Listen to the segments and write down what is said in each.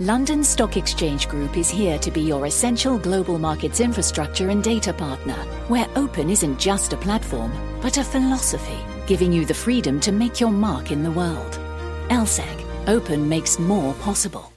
London Stock Exchange Group is here to be your essential global markets infrastructure and data partner, where open isn't just a platform, but a philosophy, giving you the freedom to make your mark in the world. LSEG, open makes more possible.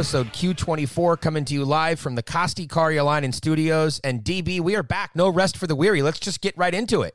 Episode Q24, coming to you live from the Kyösti Karjalainen studios. And DB, we are back. No rest for the weary. Let's just get right into it.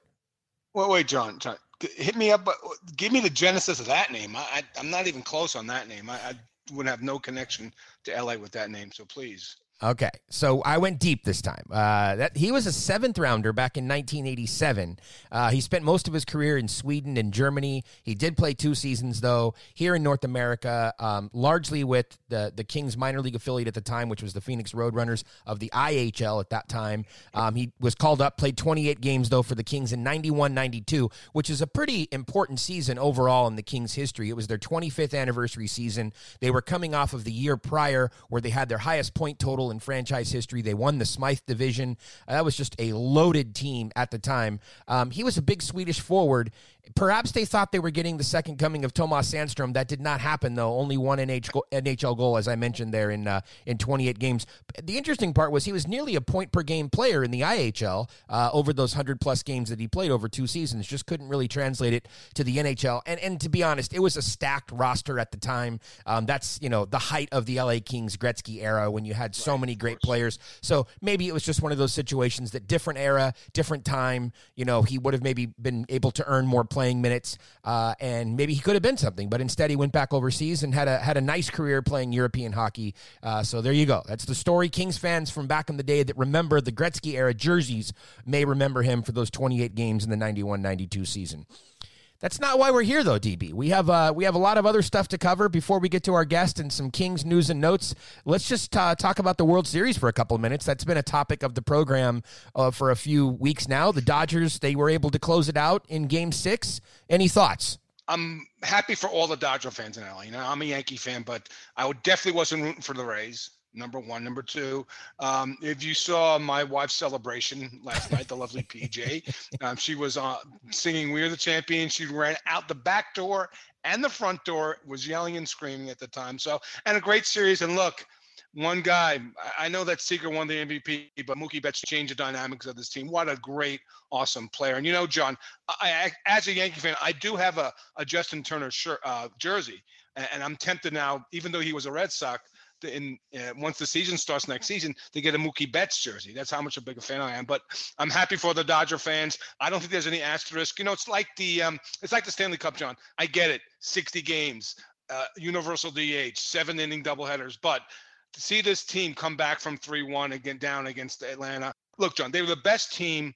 Wait, wait, John, John, hit me up. Uh, give me the genesis of that name. I, I'm not even close on that name. I, I would have no connection to LA with that name. So please. Okay, so I went deep this time. Uh, that he was a seventh rounder back in 1987. Uh, he spent most of his career in Sweden and Germany. He did play two seasons though here in North America, um, largely with the the Kings minor league affiliate at the time, which was the Phoenix Roadrunners of the IHL at that time. Um, he was called up, played 28 games though for the Kings in 91-92, which is a pretty important season overall in the Kings' history. It was their 25th anniversary season. They were coming off of the year prior where they had their highest point total in franchise history. They won the Smythe division. Uh, that was just a loaded team at the time. Um, he was a big Swedish forward. Perhaps they thought they were getting the second coming of Tomas Sandstrom. That did not happen, though. Only one NH NHL goal, as I mentioned there in uh, in 28 games. The interesting part was he was nearly a point per game player in the IHL uh, over those 100 plus games that he played over two seasons. Just couldn't really translate it to the NHL. And and to be honest, it was a stacked roster at the time. Um, that's you know the height of the LA Kings Gretzky era when you had so many great players. So maybe it was just one of those situations that different era, different time. You know, he would have maybe been able to earn more playing minutes, uh, and maybe he could have been something. But instead, he went back overseas and had a had a nice career playing European hockey. Uh, so there you go. That's the story. Kings fans from back in the day that remember the Gretzky era jerseys may remember him for those 28 games in the 91-92 season. That's not why we're here, though, DB. We have uh, we have a lot of other stuff to cover before we get to our guest and some Kings news and notes. Let's just uh, talk about the World Series for a couple of minutes. That's been a topic of the program uh, for a few weeks now. The Dodgers they were able to close it out in Game Six. Any thoughts? I'm happy for all the Dodger fans in LA. You know, I'm a Yankee fan, but I definitely wasn't rooting for the Rays. Number one, number two. Um, if you saw my wife's celebration last night, the lovely PJ, um, she was uh, singing "We're the Champions." She ran out the back door and the front door, was yelling and screaming at the time. So, and a great series. And look, one guy. I- know that Seager won the MVP, but Mookie Betts changed the dynamics of this team. What a great, awesome player. And you know, John, I, I as a Yankee fan, I do have a, a Justin Turner shirt, uh, jersey, and I'm tempted now, even though he was a Red Sox. In uh, once the season starts next season, to get a Mookie Betts jersey. That's how much a big a fan I am. But I'm happy for the Dodger fans. I don't think there's any asterisk. You know, it's like the um, it's like the Stanley Cup, John. I get it. 60 games, uh, universal DH, seven inning doubleheaders, but to see this team come back from 3-1 again down against Atlanta. Look, John, they were the best team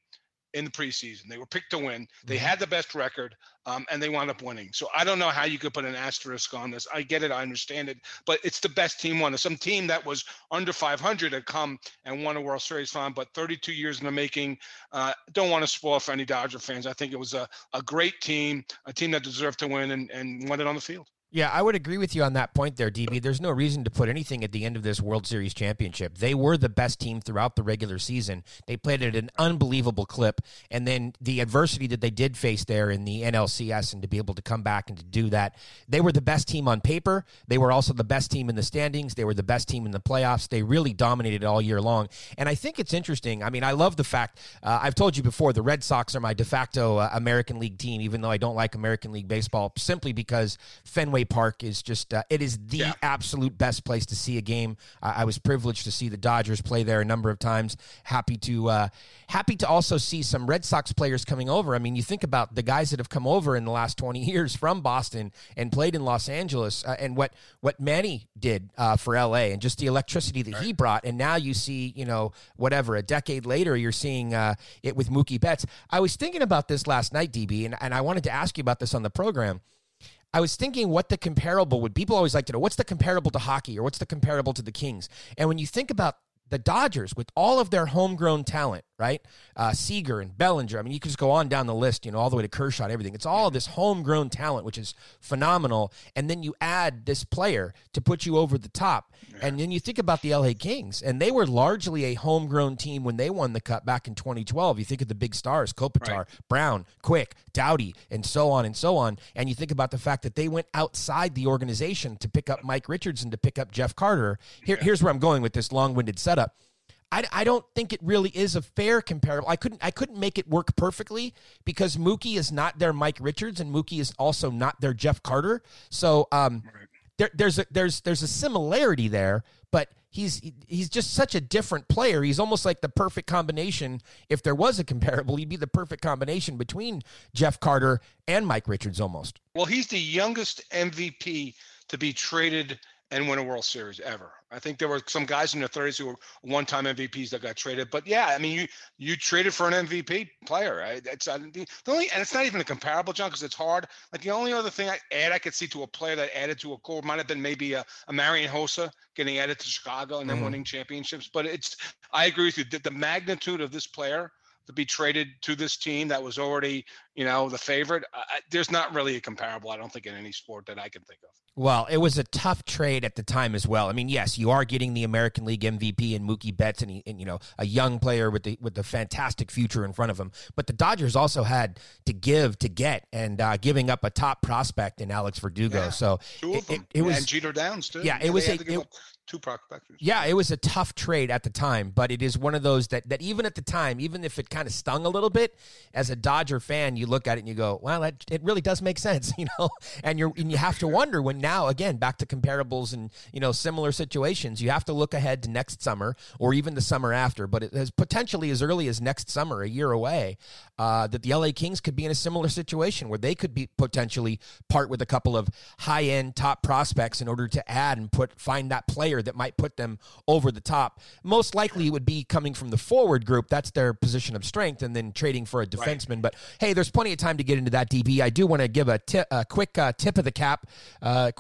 in the preseason. They were picked to win. They had the best record, um, and they wound up winning. So I don't know how you could put an asterisk on this. I get it, I understand it, but it's the best team won. Some team that was under 500 had come and won a World Series final, but 32 years in the making. Uh, don't want to spoil for any Dodger fans. I think it was a, a great team, a team that deserved to win and, and won it on the field. Yeah, I would agree with you on that point there, DB. There's no reason to put anything at the end of this World Series championship. They were the best team throughout the regular season. They played at an unbelievable clip. And then the adversity that they did face there in the NLCS and to be able to come back and to do that, they were the best team on paper. They were also the best team in the standings. They were the best team in the playoffs. They really dominated all year long. And I think it's interesting. I mean, I love the fact, uh, I've told you before, the Red Sox are my de facto uh, American League team, even though I don't like American League baseball, simply because Fenway Fenway Park is just uh, it is the yeah. absolute best place to see a game. Uh, I was privileged to see the Dodgers play there a number of times. Happy to uh, happy to also see some Red Sox players coming over. I mean, you think about the guys that have come over in the last 20 years from Boston and played in Los Angeles uh, and what what Manny did uh, for LA and just the electricity that right. he brought and now you see, you know, whatever, a decade later you're seeing uh, it with Mookie Betts. I was thinking about this last night, DB, and, and I wanted to ask you about this on the program. I was thinking what the comparable would. People always like to know what's the comparable to hockey or what's the comparable to the Kings. And when you think about the Dodgers, with all of their homegrown talent, right? Uh, Seager and Bellinger. I mean, you can just go on down the list, you know, all the way to Kershaw and everything. It's all this homegrown talent, which is phenomenal. And then you add this player to put you over the top. And then you think about the LA Kings, and they were largely a homegrown team when they won the Cup back in 2012. You think of the big stars, Kopitar, right. Brown, Quick, Doughty, and so on and so on. And you think about the fact that they went outside the organization to pick up Mike Richardson, to pick up Jeff Carter. Here, yeah. Here's where I'm going with this long winded setup I, I don't think it really is a fair comparable. I couldn't I couldn't make it work perfectly because Mookie is not their Mike Richards and Mookie is also not their Jeff Carter. So um, there, there's a there's there's a similarity there, but he's he's just such a different player. He's almost like the perfect combination. If there was a comparable, he'd be the perfect combination between Jeff Carter and Mike Richards almost. Well, he's the youngest MVP to be traded and win a World Series ever. I think there were some guys in their 30s who were one-time MVPs that got traded. But yeah, I mean, you you traded for an MVP player. Right? It's uh, the, only, and it's not even a comparable, John, because it's hard. Like the only other thing I add, I could see to a player that added to a core might have been maybe a, a Marian Hossa getting added to Chicago and then mm-hmm. winning championships. But it's, I agree with you. The, the magnitude of this player to be traded to this team that was already, you know, the favorite. Uh, there's not really a comparable, I don't think, in any sport that I can think of. Well, it was a tough trade at the time as well. I mean, yes, you are getting the American League MVP and Mookie Betts, and, he, and you know a young player with the with the fantastic future in front of him. But the Dodgers also had to give to get, and uh, giving up a top prospect in Alex Verdugo. Yeah, so two of them. It, it was and Jeter Downs too. Yeah, it was a. It, two prospectors. Yeah, it was a tough trade at the time, but it is one of those that that even at the time, even if it kind of stung a little bit, as a Dodger fan, you look at it and you go, "Well, that, it really does make sense," you know. And you're and you have to wonder when now again back to comparables and you know similar situations, you have to look ahead to next summer or even the summer after, but it has potentially as early as next summer, a year away, uh, that the LA Kings could be in a similar situation where they could be potentially part with a couple of high end top prospects in order to add and put find that player player that might put them over the top. Most likely it would be coming from the forward group. That's their position of strength, and then trading for a defenseman. Right. But hey, there's plenty of time to get into that DB. I do want to give a, t- a quick uh, tip of the cap, uh,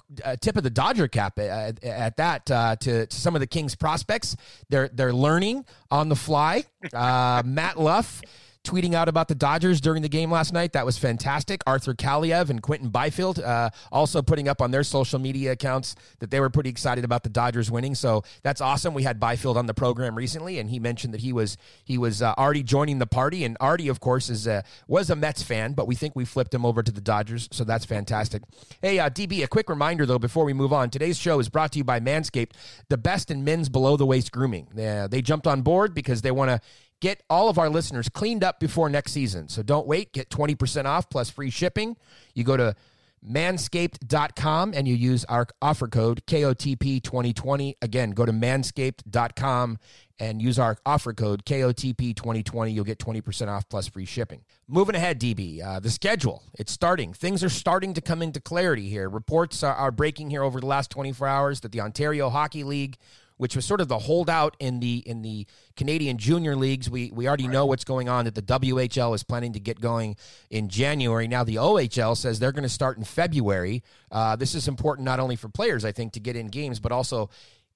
tip of the Dodger cap at, at that uh, to, to, some of the Kings prospects. They're they're learning on the fly. Uh, Matt Luff tweeting out about the Dodgers during the game last night. That was fantastic. Arthur Kaliyev and Quinton Byfield uh, also putting up on their social media accounts that they were pretty excited about the Dodgers winning. So that's awesome. We had Byfield on the program recently, and he mentioned that he was he was uh, already joining the party. And Artie, of course, is a, was a Mets fan, but we think we flipped him over to the Dodgers, so that's fantastic. Hey, uh, DB, a quick reminder though before we move on. Today's show is brought to you by Manscaped, the best in men's below the waist grooming. Uh, they jumped on board because they want to Get all of our listeners cleaned up before next season. So don't wait. Get 20% off plus free shipping. You go to manscaped.com and you use our offer code KOTP2020. Again, go to manscaped.com and use our offer code KOTP2020. You'll get 20% off plus free shipping. Moving ahead, DB, uh, the schedule, it's starting. Things are starting to come into clarity here. Reports are, are breaking here over the last 24 hours that the Ontario Hockey League which was sort of the holdout in the in the Canadian junior leagues. We we already right. know what's going on that the WHL is planning to get going in January. Now the OHL says they're going to start in February. Uh, this is important not only for players, I think, to get in games, but also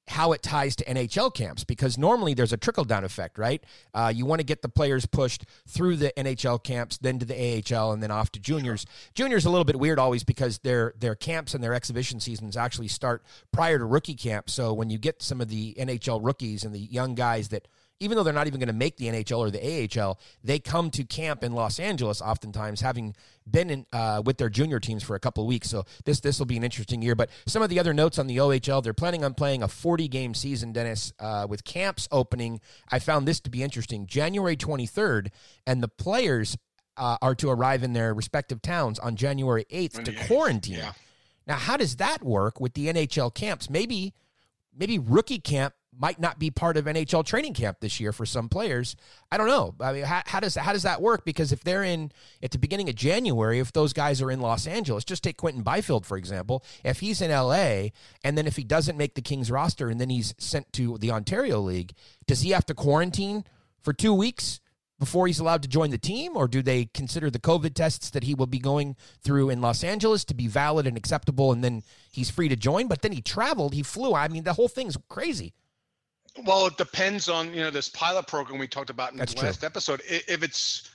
how it ties to NHL camps because normally there's a trickle down effect, right? Uh, you want to get the players pushed through the NHL camps, then to the AHL, and then off to juniors. Juniors a little bit weird always because their their camps and their exhibition seasons actually start prior to rookie camp. So when you get some of the NHL rookies and the young guys that even though they're not even going to make the NHL or the AHL, they come to camp in Los Angeles oftentimes, having been in, uh, with their junior teams for a couple of weeks. So this this will be an interesting year. But some of the other notes on the OHL, they're planning on playing a 40 game season, Dennis, uh, with camps opening. I found this to be interesting, January 23rd, and the players uh, are to arrive in their respective towns on January 8th to quarantine. Yeah. Now, how does that work with the NHL camps? Maybe maybe rookie camp might not be part of NHL training camp this year for some players. I don't know. I mean, how, how, does how does that work? Because if they're in at the beginning of January, if those guys are in Los Angeles, just take Quinton Byfield for example. If he's in LA, and then if he doesn't make the Kings roster, and then he's sent to the Ontario League, does he have to quarantine for two weeks? before he's allowed to join the team, or do they consider the COVID tests that he will be going through in Los Angeles to be valid and acceptable, and then he's free to join? But then he traveled, he flew. I mean, the whole thing's crazy. Well, it depends on you know this pilot program we talked about in That's the last episode. If it's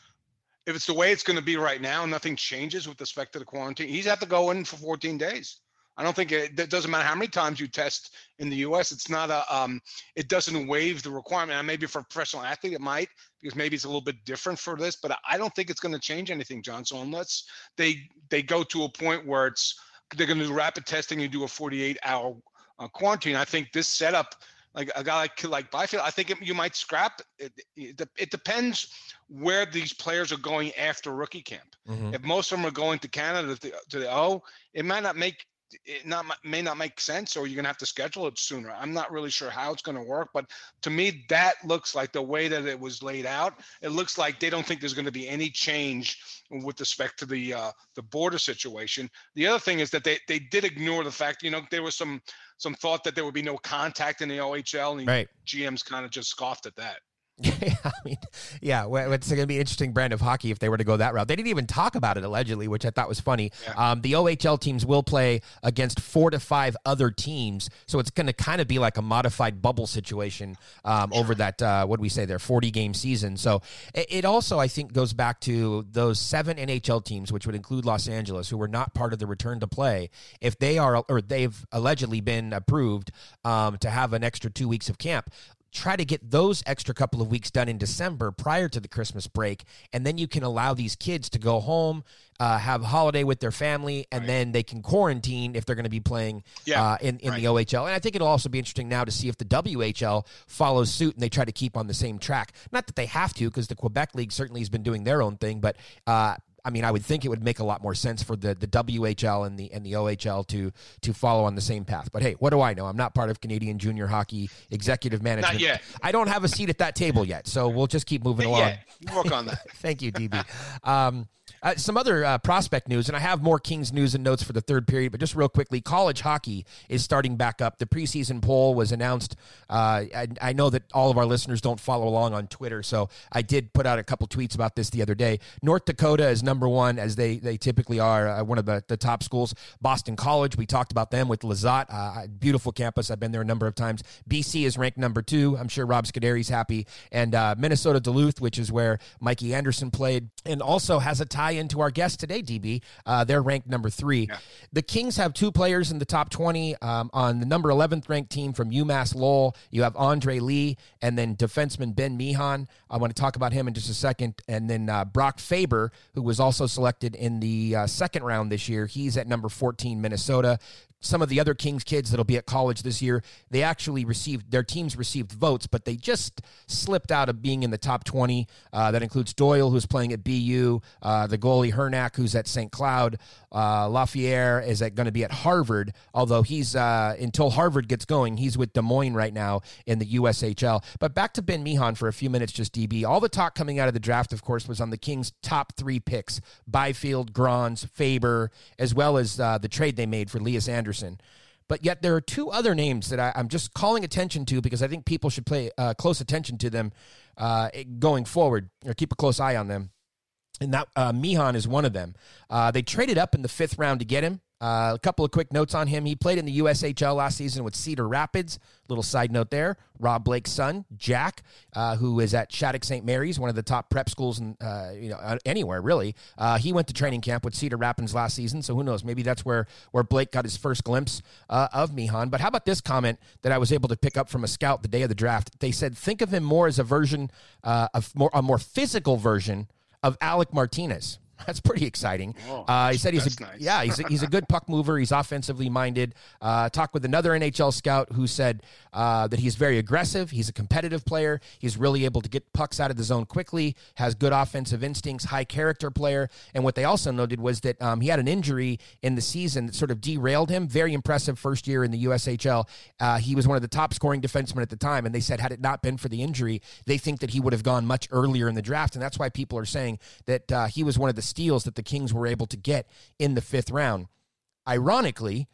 if it's the way it's going to be right now, nothing changes with respect to the quarantine. He's have to go in for 14 days. I don't think it, it, doesn't matter how many times you test in the U.S. It's not a um, it doesn't waive the requirement. And maybe for a professional athlete it might because maybe it's a little bit different for this, but I don't think it's going to change anything, John. So unless they they go to a point where it's they're going to do rapid testing and do a 48 hour uh, quarantine, I think this setup like a guy like like Byfield, I think it, you might scrap. It, it, it, depends where these players are going after rookie camp. Mm-hmm. If most of them are going to Canada to the, to the O, it might not make it not may not make sense or you're going to have to schedule it sooner i'm not really sure how it's going to work but to me that looks like the way that it was laid out it looks like they don't think there's going to be any change with respect to the uh, the border situation the other thing is that they they did ignore the fact you know there was some some thought that there would be no contact in the ohl and right. gms kind of just scoffed at that yeah, I mean, yeah, it's going to be an interesting brand of hockey if they were to go that route. They didn't even talk about it allegedly, which I thought was funny. Yeah. Um, the OHL teams will play against four to five other teams, so it's going to kind of be like a modified bubble situation um, over that. Uh, what do we say? there, forty game season. So it, it, also, I think, goes back to those seven NHL teams, which would include Los Angeles, who were not part of the return to play. If they are, or they've allegedly been approved um, to have an extra two weeks of camp, try to get those extra couple of weeks done in December prior to the Christmas break, and then you can allow these kids to go home, uh, have a holiday with their family, and right. then they can quarantine if they're going to be playing yeah, uh, in in right. the OHL. And I think it'll also be interesting now to see if the WHL follows suit and they try to keep on the same track. Not that they have to, because the Quebec League certainly has been doing their own thing, but uh, I mean, I would think it would make a lot more sense for the, the WHL and the and the OHL to to follow on the same path. But hey, what do I know? I'm not part of Canadian Junior Hockey executive management. Not yet. I don't have a seat at that table yet, so we'll just keep moving along. Yeah, work on that. Thank you, DB. Um, uh, some other uh, prospect news, and I have more Kings news and notes for the third period, but just real quickly, college hockey is starting back up. The preseason poll was announced. Uh, I, I, know that all of our listeners don't follow along on Twitter, so I did put out a couple tweets about this the other day. North Dakota is number one, as they, they typically are, uh, one of the, the top schools. Boston College, we talked about them with Lizotte, uh, beautiful campus. I've been there a number of times. BC is ranked number two. I'm sure Rob Scuderi's happy. And uh, Minnesota Duluth, which is where Mikey Anderson played, and also has a tie into our guest today, DB. Uh, they're ranked number three. Yeah. The Kings have two players in the top 20 um, on the number 11th ranked team from UMass Lowell. You have Andre Lee and then defenseman Ben Meehan. I want to talk about him in just a second. And then uh, Brock Faber, who was also selected in the uh, second round this year. He's at number 14, Minnesota some of the other Kings kids that'll be at college this year, they actually received their teams received votes, but they just slipped out of being in the top 20. Uh, that includes Doyle, who's playing at BU, uh, the goalie Hrenak, who's at St. Cloud, uh, Laferriere is going to be at Harvard, although he's uh, until Harvard gets going, he's with Des Moines right now in the USHL. But back to Ben Meehan for a few minutes, just DB. All the talk coming out of the draft, of course, was on the Kings' top three picks: Byfield, Grans, Faber, as well as uh, the trade they made for Lias Andersson. But yet there are two other names that I, am just calling attention to because I think people should pay uh, close attention to them uh, going forward or keep a close eye on them and that uh, Meehan is one of them. Uh, they traded up in the fifth round to get him. Uh, a couple of quick notes on him. He played in the USHL last season with Cedar Rapids. Little side note there. Rob Blake's son, Jack, uh, who is at Shattuck St. Mary's, one of the top prep schools in uh, you know uh, anywhere really. Uh, he went to training camp with Cedar Rapids last season, so who knows? Maybe that's where where Blake got his first glimpse uh, of Meehan. But how about this comment that I was able to pick up from a scout the day of the draft? They said think of him more as a version of more a more physical version of Alec Martinez. That's pretty exciting. Oh, uh, he said he's a, nice. yeah he's a, he's a good puck mover. He's offensively minded. Uh, talked with another NHL scout who said uh, that he's very aggressive. He's a competitive player. He's really able to get pucks out of the zone quickly. Has good offensive instincts. High character player. And what they also noted was that um, he had an injury in the season that sort of derailed him. Very impressive first year in the USHL. Uh, he was one of the top scoring defensemen at the time. And they said had it not been for the injury, they think that he would have gone much earlier in the draft. And that's why people are saying that uh, he was one of the steals that the Kings were able to get in the fifth round. Ironically,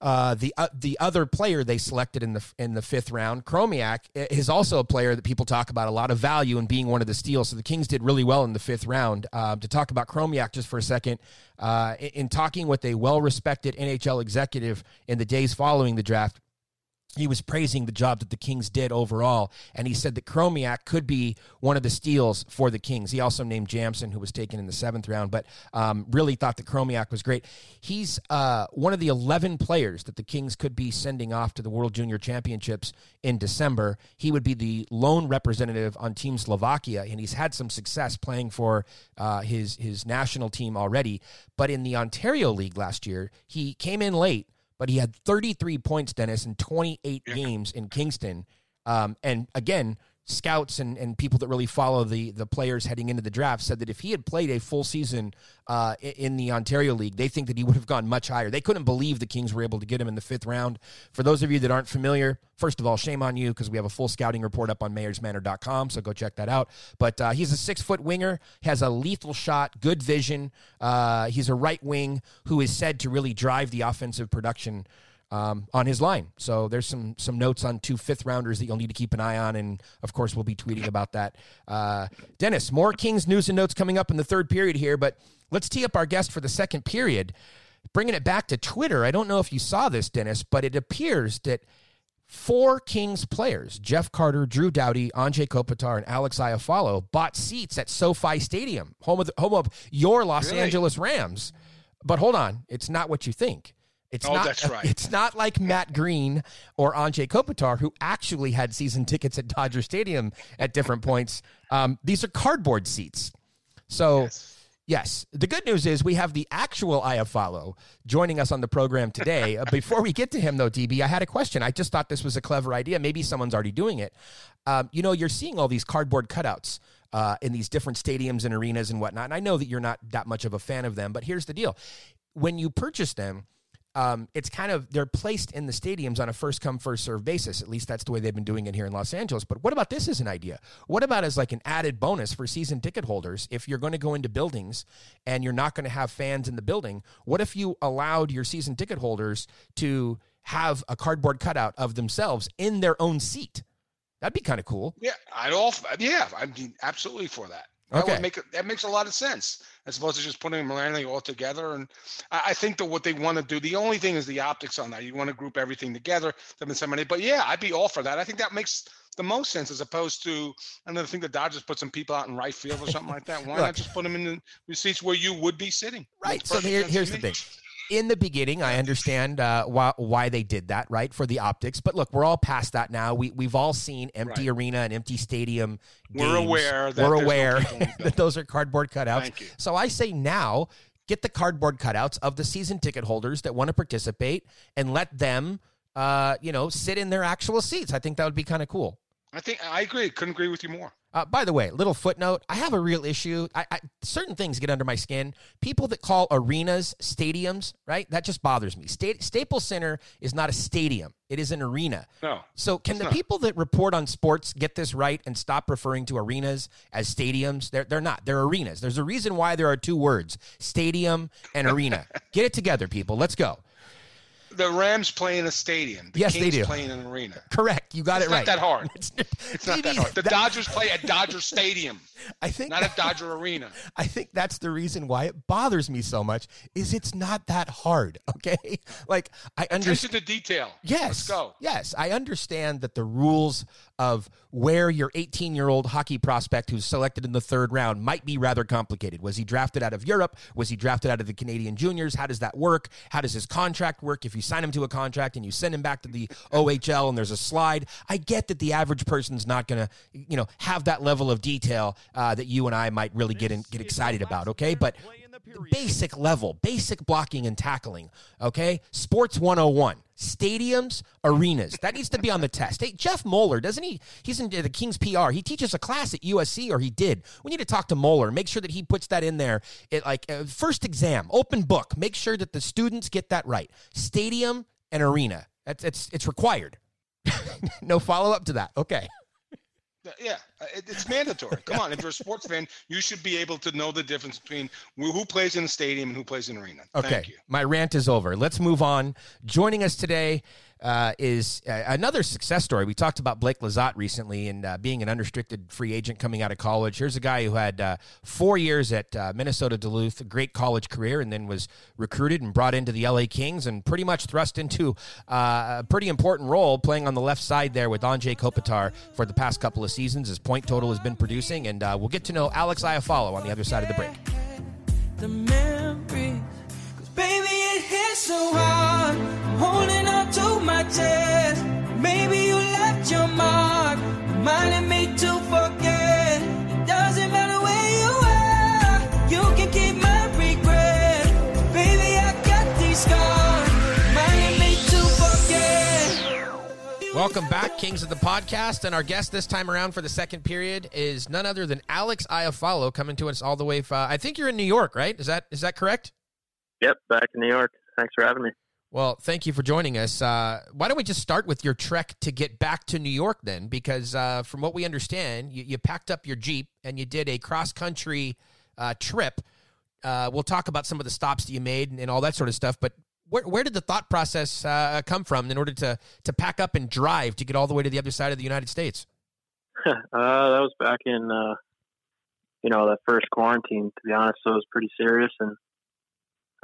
uh, the uh, the other player they selected in the in the fifth round, Chromiak, is also a player that people talk about a lot of value in being one of the steals. So the Kings did really well in the fifth round. Uh, to talk about Chromiak just for a second, uh, in, in talking with a well respected NHL executive in the days following the draft, he was praising the job that the Kings did overall, and he said that Chromiak could be one of the steals for the Kings. He also named Jamson, who was taken in the seventh round, but um, really thought that Chromiak was great. He's uh, one of the 11 players that the Kings could be sending off to the World Junior Championships in December. He would be the lone representative on Team Slovakia, and he's had some success playing for uh, his, his national team already. But in the Ontario League last year, he came in late but he had 33 points, Dennis, in 28 yeah. games in Kingston. Um, and again, scouts and, and people that really follow the the players heading into the draft said that if he had played a full season uh, in the Ontario League, they think that he would have gone much higher. They couldn't believe the Kings were able to get him in the fifth round. For those of you that aren't familiar, first of all, shame on you because we have a full scouting report up on mayorsmanor.com, so go check that out. But uh, he's a six foot winger, has a lethal shot, good vision. Uh, he's a right wing who is said to really drive the offensive production um, on his line. So there's some some notes on two fifth rounders that you'll need to keep an eye on, and of course we'll be tweeting about that. Uh, Dennis, more Kings news and notes coming up in the third period here, but let's tee up our guest for the second period. Bringing it back to Twitter, I don't know if you saw this, Dennis, but it appears that four Kings players, Jeff Carter, Drew Doughty, Anze Kopitar, and Alex Iafallo, bought seats at SoFi Stadium, home of, the, home of your Los really? Angeles Rams. But hold on, it's not what you think. It's oh, not, that's right. It's not like Matt Green or Anze Kopitar, who actually had season tickets at Dodger Stadium at different points. Um, these are cardboard seats. So, yes. yes. the good news is we have the actual Iafallo joining us on the program today. uh, before we get to him, though, DB, I had a question. I just thought this was a clever idea. Maybe someone's already doing it. Um, you know, you're seeing all these cardboard cutouts. Uh, in these different stadiums and arenas and whatnot. And I know that you're not that much of a fan of them, but here's the deal. When you purchase them, um, it's kind of they're placed in the stadiums on a first come first serve basis. At least that's the way they've been doing it here in Los Angeles. But what about this as an idea? What about as like an added bonus for season ticket holders? If you're going to go into buildings and you're not going to have fans in the building, what if you allowed your season ticket holders to have a cardboard cutout of themselves in their own seat? That'd be kind of cool. Yeah, I'd all yeah, I'd be absolutely for that. That okay. make that makes a lot of sense as opposed to just putting them randomly all together. And I, I think that what they want to do, the only thing is the optics on that. You want to group everything together, them in somebody. But yeah, I'd be all for that. I think that makes the most sense as opposed to another thing the Dodgers put some people out in right field or something like that. Why not just put them in the seats where you would be sitting? Right. So here, here's the thing in the beginning, I understand uh, why, why they did that, right? For the optics. But look, we're all past that now. We, we've all seen empty right. arena and empty stadium. We're aware we're aware no that those are cardboard cutouts. So I say now, get the cardboard cutouts of the season ticket holders that want to participate and let them, uh, you know, sit in their actual seats. I think that would be kind of cool. I think I agree. Couldn't agree with you more. Uh, by the way, little footnote: I have a real issue. I, I, certain things get under my skin. People that call arenas stadiums, right? That just bothers me. State, Staples Center is not a stadium; it is an arena. No. So, can the not. people that report on sports get this right and stop referring to arenas as stadiums? They're they're not. They're arenas. There's a reason why there are two words: stadium and arena. get it together, people. Let's go. The Rams play in a stadium. The Yes, Kings they do. play in an arena. Correct. You got It's it not that hard. It's, It's not that hard. The that- Dodgers play at Dodger Stadium, I think not at Dodger Arena. I think that's the reason why it bothers me so much is it's not that hard, okay? Like I understand the detail. Yes. Let's go. Yes, I understand that the rules of where your 18-year-old hockey prospect who's selected in the 3rd round might be rather complicated. Was he drafted out of Europe? Was he drafted out of the Canadian Juniors? How does that work? How does his contract work if you sign him to a contract and you send him back to the OHL and there's a slide? I get that the average person's not going to, you know, have that level of detail uh, that you and I might really get in, get excited about, okay? But basic level, basic blocking and tackling, okay? Sports 101, stadiums, arenas. That needs to be on the test. Hey, Jeff Moeller, doesn't he? He's in the King's PR. He teaches a class at USC, or he did. We need to talk to Moeller, make sure that he puts that in there. It like uh, first exam, open book. Make sure that the students get that right. Stadium and arena. That's it's it's required. no follow up to that. Okay. Yeah, uh, it, it's mandatory. Come on, if you're a sports fan, you should be able to know the difference between who plays in a stadium and who plays in an arena. Okay, Thank you. my rant is over. Let's move on. Joining us today uh, is uh, another success story. We talked about Blake Lizotte recently and uh, being an unrestricted free agent coming out of college. Here's a guy who had uh, four years at uh, Minnesota Duluth, a great college career, and then was recruited and brought into the LA Kings and pretty much thrust into uh, a pretty important role playing on the left side there with Anze Kopitar for the past couple of seasons. His point total has been producing, and we'll get to know Alex Iafallo on the other side of the break. the to. Maybe you left your mark, reminding me to forget. It doesn't matter where you are, you can keep my regret. Baby, I got these scars, reminding me to forget. Welcome back, Kings of the Podcast. And our guest this time around for the second period is none other than Alex Iafallo coming to us all the way from, I think you're in New York, right? Is that is that correct? Yep, back in New York. Thanks for having me. Well, thank you for joining us. Uh, why don't we just start with your trek to get back to New York then? Because uh, from what we understand, you, you packed up your Jeep and you did a cross country uh, trip. Uh, we'll talk about some of the stops that you made and, and all that sort of stuff. But where, where did the thought process uh, come from in order to, to pack up and drive to get all the way to the other side of the United States? uh, that was back in, you know, that first quarantine. To be honest, so it was pretty serious. And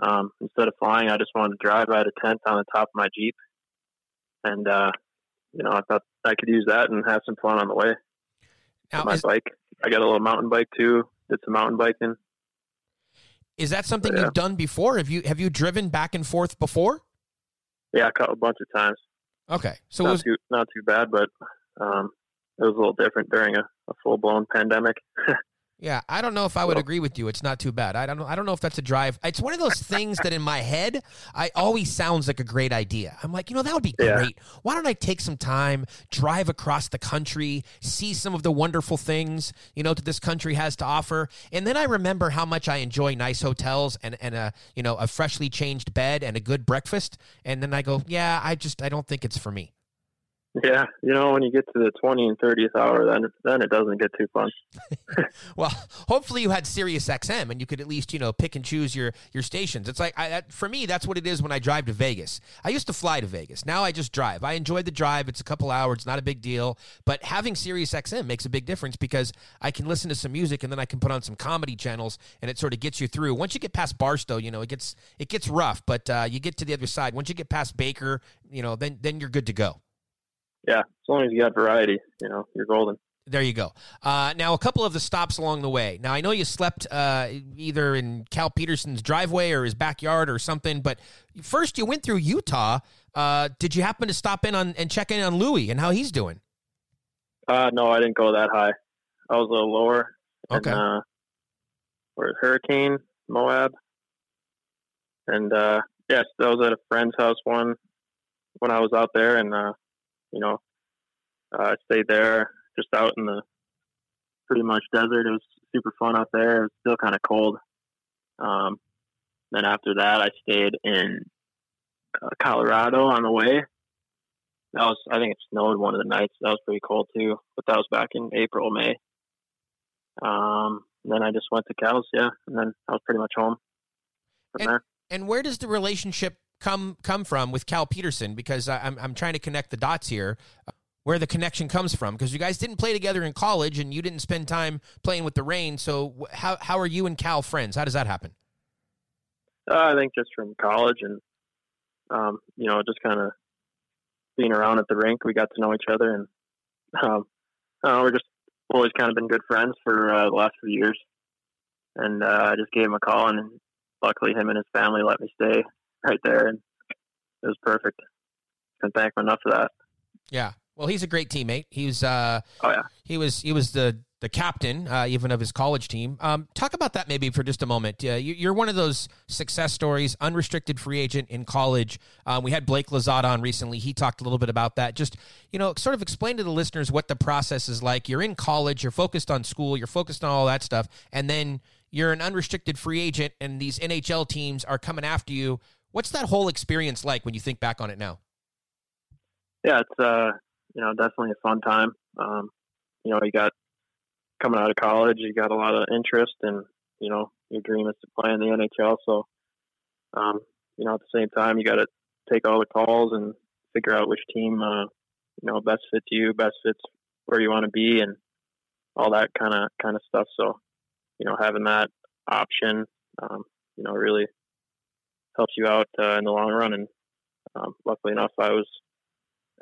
um, instead of flying, I just wanted to drive. I had a tent on the top of my Jeep, and uh, you know, I thought I could use that and have some fun on the way. Now, my is, bike. I got a little mountain bike too. Did some mountain biking. is that something Yeah. you've done before? Have you have you driven back and forth before? Yeah, a couple a bunch of times. Okay, so not was too not too bad, but um, it was a little different during a, a full blown pandemic. Yeah, I don't know if I would agree with you. It's not too bad. I don't know. I don't know if that's a drive. It's one of those things that in my head, I always sounds like a great idea. I'm like, you know, that would be Yeah. great. Why don't I take some time, drive across the country, see some of the wonderful things you know that this country has to offer, and then I remember how much I enjoy nice hotels and and a you know a freshly changed bed and a good breakfast, and then I go, yeah, I just I don't think it's for me. Yeah, you know, when you get to the twenty and thirtieth hour, then then it doesn't get too fun. Well, hopefully you had Sirius XM and you could at least you know pick and choose your your stations. It's like I, for me, that's what it is when I drive to Vegas. I used to fly to Vegas. Now I just drive. I enjoy the drive. It's a couple hours, not a big deal. But having Sirius XM makes a big difference because I can listen to some music and then I can put on some comedy channels and it sort of gets you through. Once you get past Barstow, you know it gets it gets rough, but uh, you get to the other side. Once you get past Baker, you know then then you're good to go. Yeah, as long as you got variety, you know, you're golden. There you go. Uh, now, a couple of the stops along the way. Now, I know you slept uh, either in Cal Petersen's driveway or his backyard or something, but first you went through Utah. Uh, did you happen to stop in on and check in on Louis and how he's doing? Uh, no, I didn't go that high. I was a little lower. Okay. And, uh, where Hurricane, Moab. And, uh, yes, I was at a friend's house one when I was out there and, uh, you know, uh, I stayed there just out in the pretty much desert. It was super fun out there. It was still kind of cold. Um, then after that, I stayed in uh, Colorado on the way. That was, I think it snowed one of the nights. That was pretty cold too, but that was back in April, May. Um, then I just went to Cal's, yeah, and then I was pretty much home from And- there. And where does the relationship come come from with Cal Petersen Because I, I'm I'm trying to connect the dots here. Where the connection comes from, because you guys didn't play together in college and you didn't spend time playing with the Reign. So, how how are you and Cal friends? How does that happen? Uh, I think just from college and um, you know just kind of being around at the rink, we got to know each other, and um, I we're just always kind of been good friends for uh, the last few years. And uh, I just gave him a call, and luckily, him and his family let me stay right there, and it was perfect. Can't thank him enough for that. Yeah. Well, he's a great teammate. He's uh, Oh yeah. he was he was the the captain uh, even of his college team. Um, talk about that maybe for just a moment. Uh, you, you're one of those success stories, unrestricted free agent in college. Um, we had Blake Lizotte on recently. He talked a little bit about that. Just you know, sort of explain to the listeners what the process is like. You're in college, you're focused on school, you're focused on all that stuff, and then you're an unrestricted free agent, and these NHL teams are coming after you. What's that whole experience like when you think back on it now? Yeah, it's uh, you know definitely a fun time. Um, you know, you got coming out of college, you got a lot of interest, and you know your dream is to play in the NHL. So, um, you know, at the same time, you got to take all the calls and figure out which team uh, you know best fits you, best fits where you want to be, and all that kind of kind of stuff. So, you know, having that option, um, you know, really helps you out uh, in the long run. And um, luckily enough, I was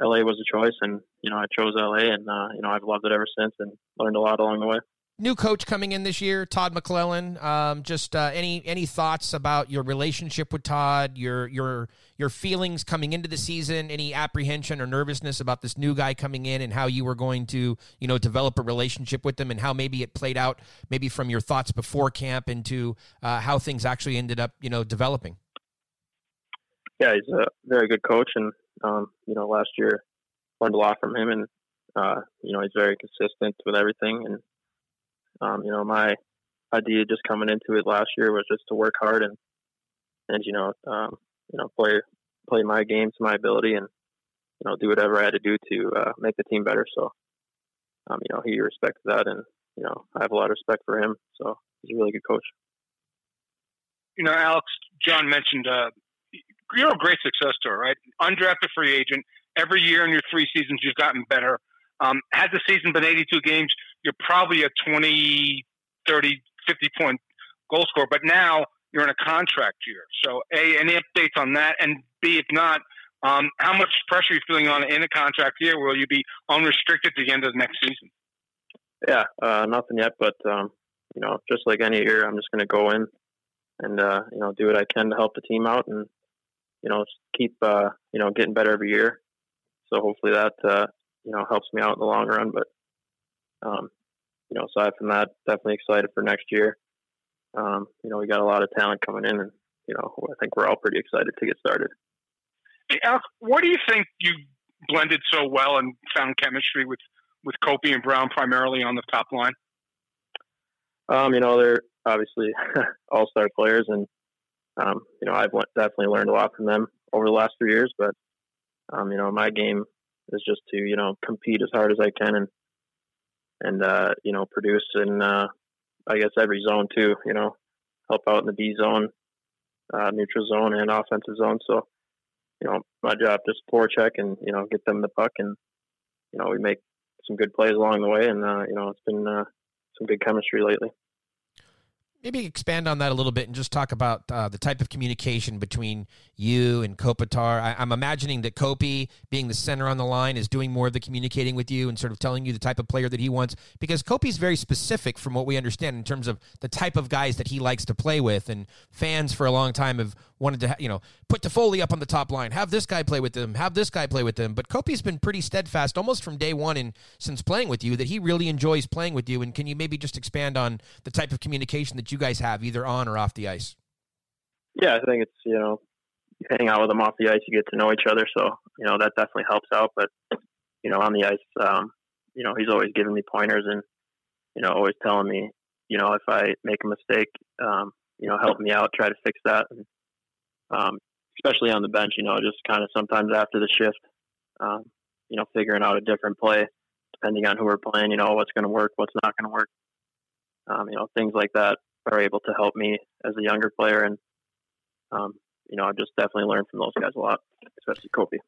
LA was a choice, and you know I chose LA, and uh, you know I've loved it ever since, and learned a lot along the way. New coach coming in this year, Todd McLellan. Um, just uh, any any thoughts about your relationship with Todd, your your your feelings coming into the season, any apprehension or nervousness about this new guy coming in, and how you were going to you know develop a relationship with him, and how maybe it played out, maybe from your thoughts before camp into uh, how things actually ended up you know developing. Yeah, he's a very good coach, and um, you know last year learned a lot from him, and uh, you know he's very consistent with everything, and um, you know my idea just coming into it last year was just to work hard and and you know um, you know play play my game to my ability and you know do whatever I had to do to uh, make the team better. So um, you know he respects that, and you know I have a lot of respect for him. So he's a really good coach. You know, Alex, John mentioned uh, you're a great success story, right? Undrafted free agent. Every year in your three seasons, you've gotten better. Um, had the season been 82 games, you're probably a 20, 30, 50 point goal scorer. But now you're in a contract year. So, A, any updates on that? And B, if not, um, how much pressure are you feeling on in a contract year? Will you be unrestricted at the end of the next season? Yeah, uh, nothing yet, but um, you know, just like any year, I'm just going to go in and uh, you know do what I can to help the team out, and you know keep uh, you know getting better every year. So hopefully that uh, you know helps me out in the long run. But um, you know, aside from that, definitely excited for next year. Um, you know, we got a lot of talent coming in, and you know, I think we're all pretty excited to get started. Hey, what do you think you blended so well and found chemistry with with Kopi and Brown primarily on the top line? Um, you know, they're obviously all star players, and um, you know, I've definitely learned a lot from them over the last three years. But um, you know, my game is just to you know compete as hard as I can and and uh, you know produce in uh, I guess every zone too. You know, help out in the D zone, uh, neutral zone, and offensive zone. So you know, my job just forecheck and you know get them the puck, and you know we make some good plays along the way, and uh, you know it's been uh, some good chemistry lately. Maybe expand on that a little bit and just talk about uh, the type of communication between you and Kopitar. I, I'm imagining that Kopi, being the center on the line, is doing more of the communicating with you and sort of telling you the type of player that he wants. Because Kopi is very specific, from what we understand, in terms of the type of guys that he likes to play with. And fans for a long time have wanted to, you know, put Toffoli up on the top line, have this guy play with them, have this guy play with them. But Kopi's been pretty steadfast, almost from day one, and since playing with you, that he really enjoys playing with you. And can you maybe just expand on the type of communication that you guys have, either on or off the ice? Yeah, I think it's you know, you hang out with them off the ice, you get to know each other, so you know that definitely helps out. But you know, on the ice, um, you know, he's always giving me pointers and you know, always telling me, you know, if I make a mistake, um, you know, help me out, try to fix that. And, um, especially on the bench, you know, just kind of sometimes after the shift, um, you know, figuring out a different play depending on who we're playing, you know, what's going to work, what's not going to work. Um, you know, things like that are able to help me as a younger player and, um, you know, I've just definitely learned from those guys a lot, especially Kopi.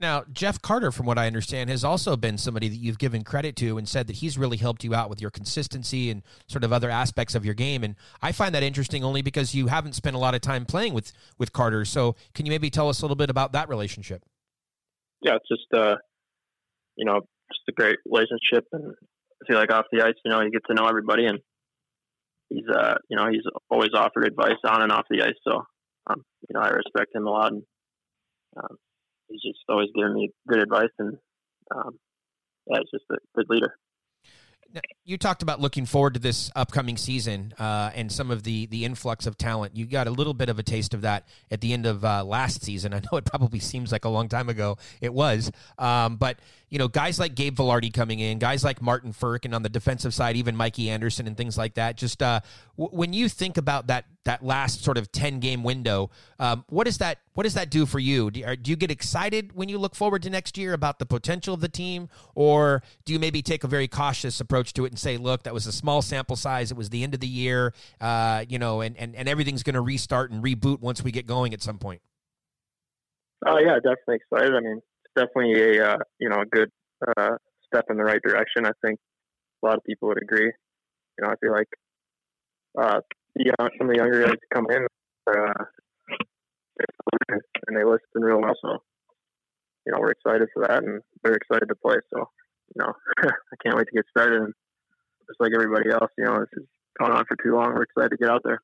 Now, Jeff Carter, from what I understand, has also been somebody that you've given credit to and said that he's really helped you out with your consistency and sort of other aspects of your game. And I find that interesting only because you haven't spent a lot of time playing with with Carter. So, can you maybe tell us a little bit about that relationship? Yeah, it's just uh, you know, just a great relationship, and I feel like off the ice, you know, you get to know everybody, and he's uh, you know, he's always offered advice on and off the ice. So, um, you know, I respect him a lot, and um, he's just always giving me good advice, and um, yeah, he's just a good leader. You talked about looking forward to this upcoming season uh, and some of the the influx of talent. You got a little bit of a taste of that at the end of uh, last season. I know it probably seems like a long time ago. It was, um, but you know, guys like Gabe Vilardi coming in, guys like Martin Frk, and on the defensive side, even Mikey Anderson and things like that. Just uh, w- when you think about that that last sort of ten game window, um, what does that what does that do for you? Do, are, do you get excited when you look forward to next year about the potential of the team, or do you maybe take a very cautious approach to it and say, look, that was a small sample size, it was the end of the year, uh, you know, and and, and everything's going to restart and reboot once we get going at some point. Oh yeah, definitely excited. I mean, definitely a uh, you know a good uh, step in the right direction. I think a lot of people would agree. You know, I feel like uh, some of the younger guys come in uh, and they listen real well. So you know, we're excited for that, and they're excited to play. So you know, I can't wait to get started. And just like everybody else, you know, this has gone on for too long. We're excited to get out there.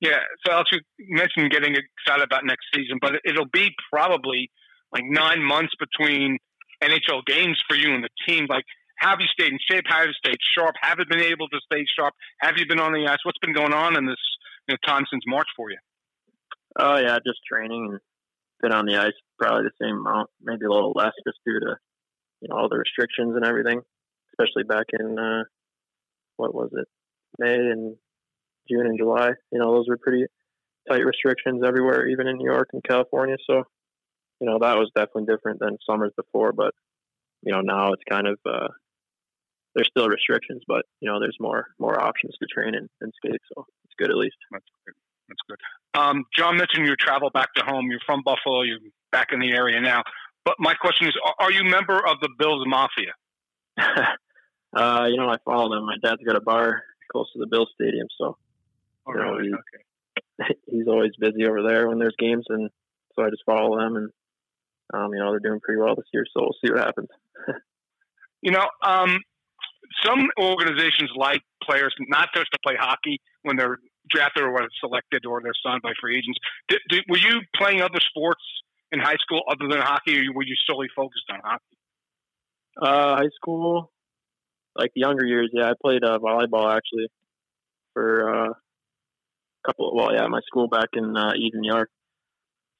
Yeah, so Alex, you mentioned getting excited about next season, but it'll be probably like nine months between NHL games for you and the team. Like, have you stayed in shape? Have you stayed sharp? Have you been able to stay sharp? Have you been on the ice? What's been going on in this you know, time since March for you? Oh yeah, just training and been on the ice probably the same amount, maybe a little less, just due to you know all the restrictions and everything. Especially back in uh, what was it, May and June and July. You know those were pretty tight restrictions everywhere, even in New York and California. So you know that was definitely different than summers before. But you know now it's kind of uh, there's still restrictions, but you know there's more more options to train and, and skate. So it's good at least. That's good. That's good. Um, John mentioned your travel back to home. You're from Buffalo. You're back in the area now. But my question is, are you a member of the Bills Mafia? uh, you know, I follow them. My dad's got a bar close to the Bills Stadium, so you know, really? he- Okay. he's always busy over there when there's games, and so I just follow them. And um, you know, they're doing pretty well this year, so we'll see what happens. You know, um, some organizations like players not just to play hockey when they're drafted or when selected or they're signed by free agents. Did, did, were you playing other sports in high school other than hockey, or were you solely focused on hockey? Uh, high school, like the younger years, yeah, I played uh, volleyball actually for uh, a couple. Of, well, yeah, my school back in uh, Eden, New York.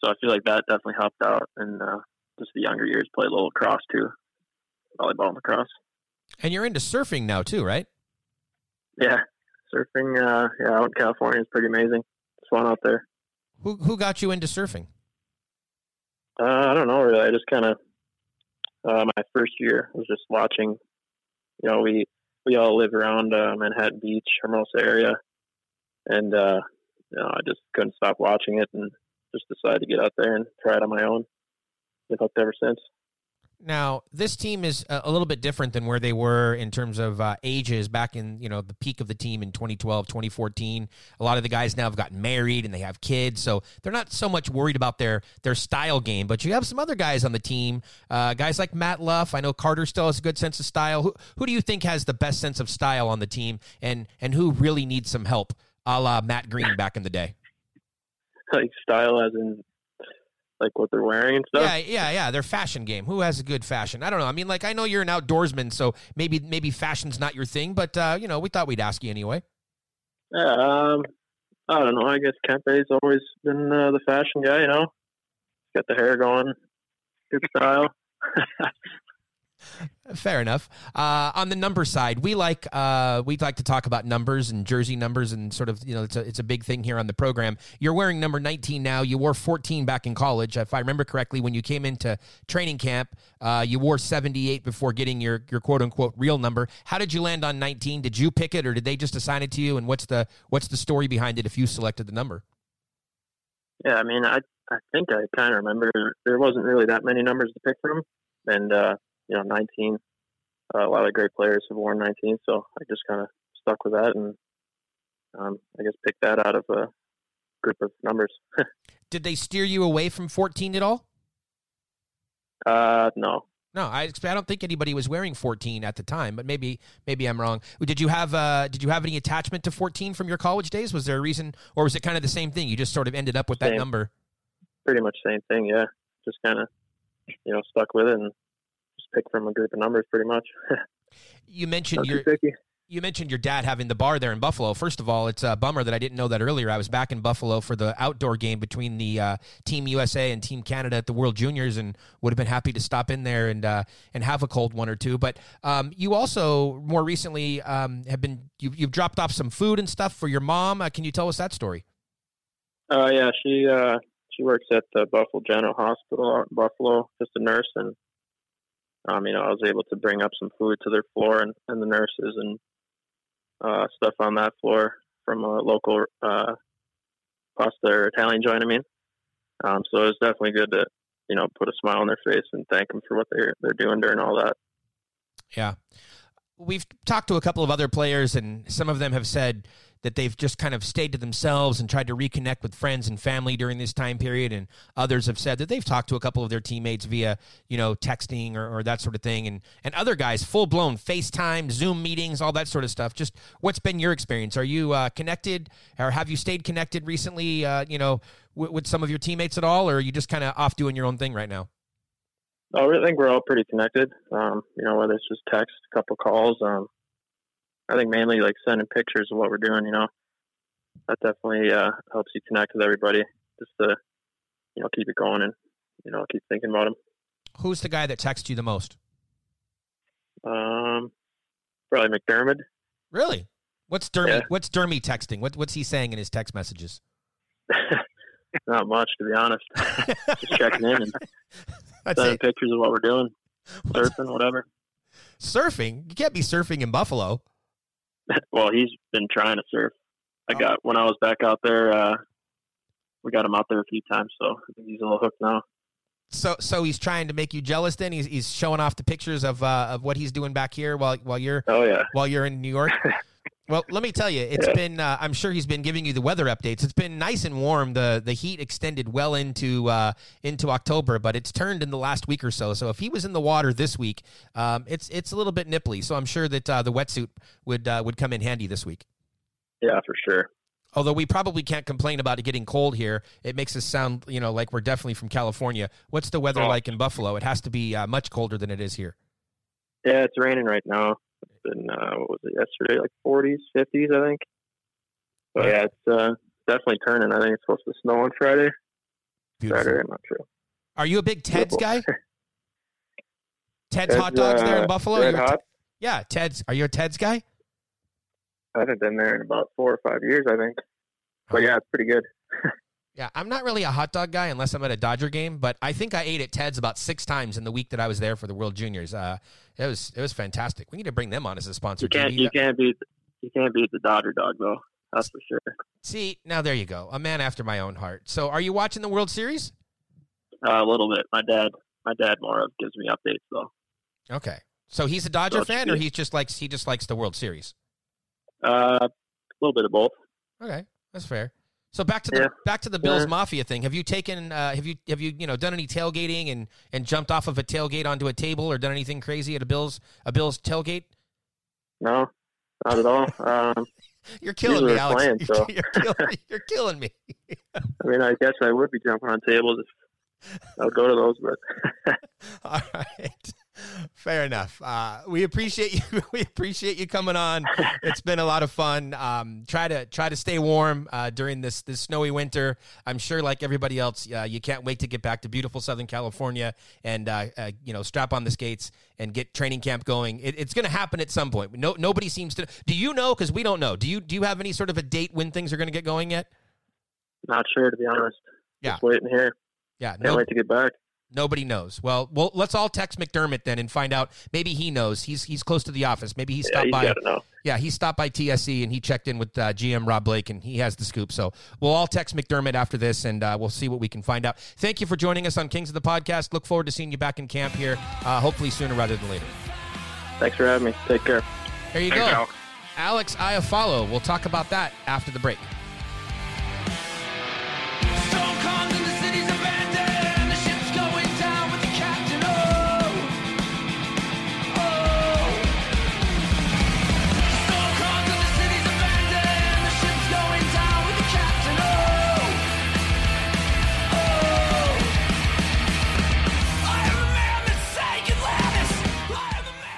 So I feel like that definitely helped out, and uh, just the younger years, played a little lacrosse too, volleyball and lacrosse. And you're into surfing now too, right? Yeah, surfing. Uh, yeah, out in California is pretty amazing. It's fun out there. Who who got you into surfing? Uh, I don't know really. I just kind of uh, my first year was just watching. You know, we we all live around uh, Manhattan Beach, Hermosa area, and uh, you know, I just couldn't stop watching it, and just decided to get out there and try it on my own. Been hooked ever since. Now, this team is a little bit different than where they were in terms of uh, ages back in, you know, the peak of the team in 2012, 2014. A lot of the guys now have gotten married and they have kids, so they're not so much worried about their their style game. But you have some other guys on the team, uh, guys like Matt Luff. I know Carter still has a good sense of style. Who who do you think has the best sense of style on the team, and and who really needs some help, a la Matt Greene back in the day? Like style, as in like what they're wearing and stuff. Yeah, yeah, yeah. Their fashion game. Who has a good fashion? I don't know. I mean, like I know you're an outdoorsman, so maybe maybe fashion's not your thing, but uh, you know, we thought we'd ask you anyway. Yeah, um, I don't know. I guess Kempe's always been uh, the fashion guy. You know, got the hair going, good style. Fair enough. Uh, on the number side, we like uh, we like to talk about numbers and jersey numbers and sort of you know it's a it's a big thing here on the program. You're wearing number 19 now. You wore 14 back in college, if I remember correctly. When you came into training camp, uh, you wore 78 before getting your your quote unquote real number. How did you land on 19? Did you pick it or did they just assign it to you? And what's the what's the story behind it if you selected the number? Yeah, I mean, I I think I kind of remember there wasn't really that many numbers to pick from, and uh, you know, 19. Uh, a lot of great players have worn 19, so I just kind of stuck with that, and um, I guess picked that out of a group of numbers. Did they steer you away from 14 at all? uh, no, No, I, I don't think anybody was wearing 14 at the time, but maybe maybe I'm wrong. Did you have uh, did you have any attachment to 14 from your college days? Was there a reason, or was it kind of the same thing? You just sort of ended up with that number. pretty much same thing. Yeah, just kind of you know stuck with it and picked from a group of numbers, pretty much. You mentioned your you mentioned your dad having the bar there in Buffalo. First of all, it's a bummer that I didn't know that earlier. I was back in Buffalo for the outdoor game between the uh, Team USA and Team Canada at the World Juniors, and would have been happy to stop in there and uh, and have a cold one or two. But um, you also more recently um, have been you've, you've dropped off some food and stuff for your mom. Uh, can you tell us that story? Uh, yeah, she uh, she works at the Buffalo General Hospital out in Buffalo, just a nurse, and um, you know, I was able to bring up some food to their floor and, and the nurses and uh, stuff on that floor from a local uh, pasta or Italian joint. I mean, um, so it was definitely good to you know put a smile on their face and thank them for what they're they're doing during all that. Yeah. We've talked to a couple of other players, and some of them have said that they've just kind of stayed to themselves and tried to reconnect with friends and family during this time period. And others have said that they've talked to a couple of their teammates via, you know, texting or, or that sort of thing. And, and other guys, full blown FaceTime, Zoom meetings, all that sort of stuff. Just what's been your experience? Are you uh, connected or have you stayed connected recently, uh, you know, w- with some of your teammates at all? Or are you just kind of off doing your own thing right now? Oh, I think we're all pretty connected. Um, you know, whether it's just text, a couple calls. Um, I think mainly like sending pictures of what we're doing. You know, that definitely uh, helps you connect with everybody. Just to, you know, keep it going and you know keep thinking about them. Who's the guy that texts you the most? Um, probably McDermott. Really? What's Dermy? Yeah. What's Dermy texting? What, what's he saying in his text messages? Not much, to be honest. just checking in and That's sending it. pictures of what we're doing, surfing, whatever. Surfing? You can't be surfing in Buffalo. well, he's been trying to surf. I Oh. got when I was back out there. Uh, we got him out there a few times, so he's a little hooked now. So, so he's trying to make you jealous. Then he's he's showing off the pictures of uh, of what he's doing back here while while you're Oh yeah, while you're in New York. Well, let me tell you, it's Yeah. been. Uh, I'm sure he's been giving you the weather updates. It's been nice and warm. the The heat extended well into uh, into October, but it's turned in the last week or so. So if he was in the water this week, um, it's it's a little bit nipply. So I'm sure that uh, the wetsuit would uh, would come in handy this week. yeah, for sure. Although we probably can't complain about it getting cold here, it makes us sound you know like we're definitely from California. What's the weather Oh. like in Buffalo? It has to be uh, much colder than it is here. Yeah, it's raining right now. It's been uh, what was it yesterday? Like 40s, 50s, I think. But yeah, it's uh, definitely turning. I think it's supposed to snow on Friday. Beautiful. Saturday, I'm not sure. Are you a big Ted's guy? Beautiful. Ted's hot dogs there in uh, Buffalo. Red hot. Yeah, Ted's. Are you a Ted's guy? I haven't been there in about four or five years, I think. But yeah, it's pretty good. Yeah, I'm not really a hot dog guy unless I'm at a Dodger game, but I think I ate at Ted's about six times in the week that I was there for the World Juniors. Uh, it was it was fantastic. We need to bring them on as a sponsor. You can't JD. you can't beat you can't beat the Dodger dog though. That's for sure. See, now there you go, a man after my own heart. So, are you watching the World Series? Uh, a little bit. My dad my dad more of gives me updates though. Okay, so he's a Dodger Gotcha. fan, or he just likes he just likes the World Series. Uh, a little bit of both. Okay, that's fair. So back to the Yeah. back to the Bills Yeah. Mafia thing. Have you taken uh, have you have you you know done any tailgating and and jumped off of a tailgate onto a table or done anything crazy at a Bills a Bills tailgate? No, not at all. Um, You're killing me, Alex. playing, you're, you're killing, you're killing me. I mean, I guess I would be jumping on tables if I would go to those, but All right. Fair enough. Uh, we appreciate you. We appreciate you coming on. It's been a lot of fun. Um, try to try to stay warm uh, during this this snowy winter. I'm sure, like everybody else, uh, you can't wait to get back to beautiful Southern California and uh, uh, you know strap on the skates and get training camp going. It, it's going to happen at some point. No, nobody seems to. Do you know? Because we don't know. Do you? Do you have any sort of a date when things are going to get going yet? not sure to be honest. Yeah. Just waiting here. Yeah. Can't No, wait to get back. Nobody knows. Well, well, let's all text McDermott then and find out. Maybe he knows. He's he's close to the office. Maybe he Yeah, stopped he's by. know. Yeah, he stopped by TSE and he checked in with uh, GM Rob Blake and he has the scoop. So we'll all text McDermott after this and uh, we'll see what we can find out. Thank you for joining us on Kings of the Podcast. Look forward to seeing you back in camp here, uh, hopefully sooner rather than later. Thanks for having me. Take care. There you Thanks, go. Alex. Alex Iafallo. We'll talk about that after the break.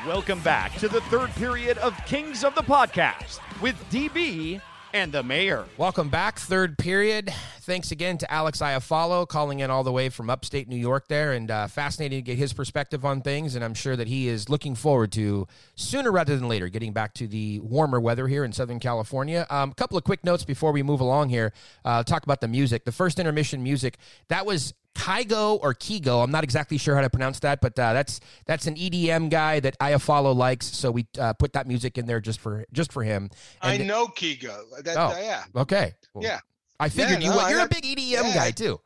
Welcome back to the third period of Kings of the Podcast with DB and the Mayor. Welcome back, third period. Thanks again to Alex Iafallo calling in all the way from upstate New York there, and uh, fascinating to get his perspective on things. And I'm sure that he is looking forward to sooner rather than later getting back to the warmer weather here in Southern California. A um, couple of quick notes before we move along here. Uh, talk about the music. The first intermission music that was Kygo or Kigo. I'm not exactly sure how to pronounce that, but uh, that's that's an EDM guy that Iafallo likes. So we uh, put that music in there just for just for him. I know Kigo. That, Oh. yeah. Okay. Well, Yeah. I figured Yeah, you no, would. You're I- a big EDM yeah. guy too.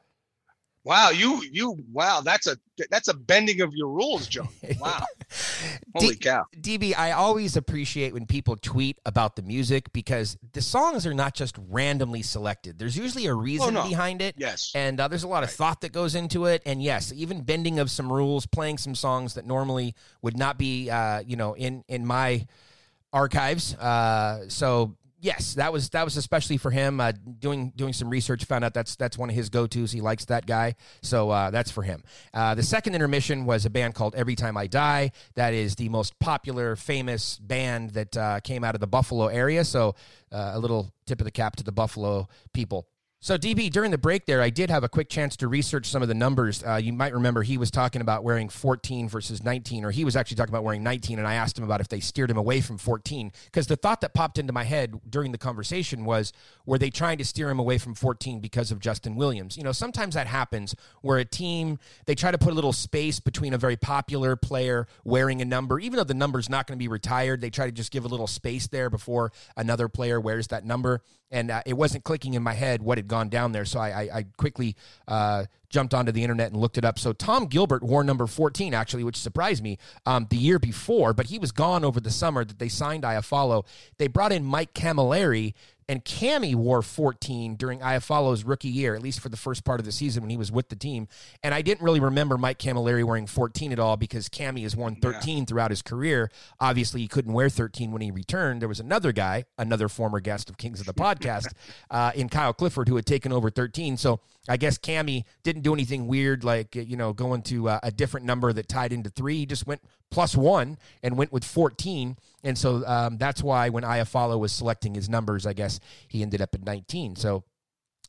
Wow, you you wow, that's a that's a bending of your rules, John. Wow. Holy D- cow. DB, I always appreciate when people tweet about the music because the songs are not just randomly selected. There's usually a reason no. behind it. Yes. And uh, there's a lot of thought that goes into it. And yes, even bending of some rules, playing some songs that normally would not be, uh, you know, in in my archives. Uh, so yes, that was that was especially for him. Uh, doing doing some research, found out that's that's one of his go tos. He likes that guy, so uh, that's for him. Uh, the second intermission was a band called Every Time I Die. That is the most popular, famous band that uh, came out of the Buffalo area. So uh, a little tip of the cap to the Buffalo people. So, DB, during the break there, I did have a quick chance to research some of the numbers. Uh, you might remember he was talking about wearing 14 versus 19, or he was actually talking about wearing 19, and I asked him about if they steered him away from 14. Because the thought that popped into my head during the conversation was were they trying to steer him away from 14 because of Justin Williams? You know, sometimes that happens where a team, they try to put a little space between a very popular player wearing a number, even though the number's not going to be retired, they try to just give a little space there before another player wears that number and uh, it wasn't clicking in my head what had gone down there. So I, I, I quickly uh, jumped onto the internet and looked it up. So Tom Gilbert wore number 14, actually, which surprised me um, the year before, but he was gone over the summer that they signed Iafallo. They brought in Mike Cammalleri. And Cammy wore 14 during Iafallo's rookie year, at least for the first part of the season when he was with the team. And I didn't really remember Mike Cammalleri wearing 14 at all because Cammy has worn 13 throughout his career. Obviously, he couldn't wear 13 when he returned. There was another guy, another former guest of Kings of the Podcast, uh, in Kyle Clifford, who had taken over 13. So I guess Cammy didn't do anything weird like, you know, going to uh, a different number that tied into three. He just went plus one and went with 14. And so um, that's why when Iafallo was selecting his numbers, I guess he ended up at 19. So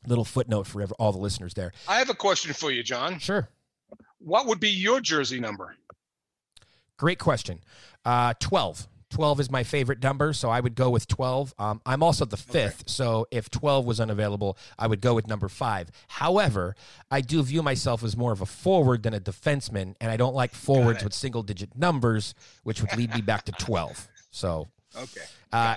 little footnote for all the listeners there. I have a question for you, John. Sure. What would be your jersey number? Great question. Uh, 12. 12 is my favorite number, so I would go with 12. Um, I'm also the fifth, so if 12 was unavailable, I would go with number five. However, I do view myself as more of a forward than a defenseman, and I don't like forwards with single digit numbers, which would lead me back to 12. So, Okay. uh,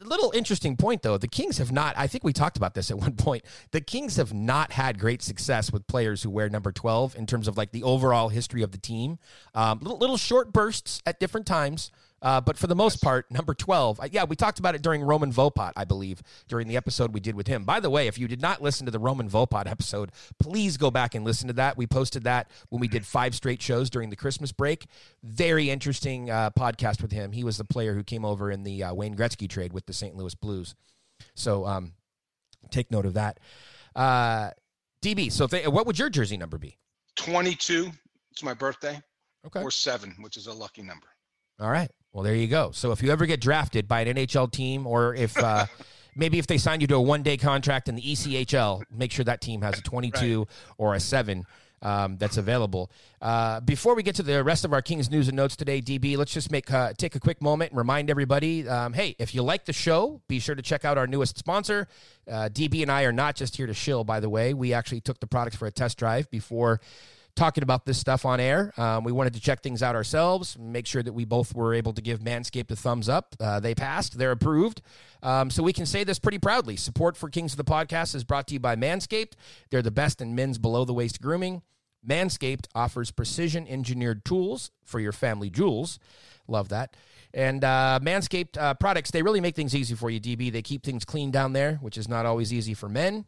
little interesting point though the kings have not i think we talked about this at one point the kings have not had great success with players who wear number 12 in terms of like the overall history of the team um, little, little short bursts at different times uh, but for the most part, number 12, uh, yeah, we talked about it during Roman Vopat, I believe, during the episode we did with him. By the way, if you did not listen to the Roman Vopat episode, please go back and listen to that. We posted that when we did five straight shows during the Christmas break. Very interesting uh, podcast with him. He was the player who came over in the uh, Wayne Gretzky trade with the St. Louis Blues. So um, take note of that. Uh, DB, so if they, what would your jersey number be? 22. It's my birthday. Okay. Or seven, which is a lucky number. All right. Well, there you go. So if you ever get drafted by an NHL team, or if uh, maybe if they sign you to a one day contract in the ECHL, make sure that team has a 22 or a seven. Um, that's available. Uh, before we get to the rest of our Kings news and notes today, DB, let's just make uh, take a quick moment and remind everybody. Um, hey, if you like the show, be sure to check out our newest sponsor. Uh, DB and I are not just here to shill. By the way, we actually took the products for a test drive before talking about this stuff on air. Um, we wanted to check things out ourselves, make sure that we both were able to give Manscaped a thumbs up. Uh, they passed, they're approved. Um, so we can say this pretty proudly. Support for Kings of the Podcast is brought to you by Manscaped. They're the best in men's below the waist grooming. Manscaped offers precision engineered tools for your family jewels. Love that. And uh, Manscaped uh, products, they really make things easy for you, DB. They keep things clean down there, which is not always easy for men.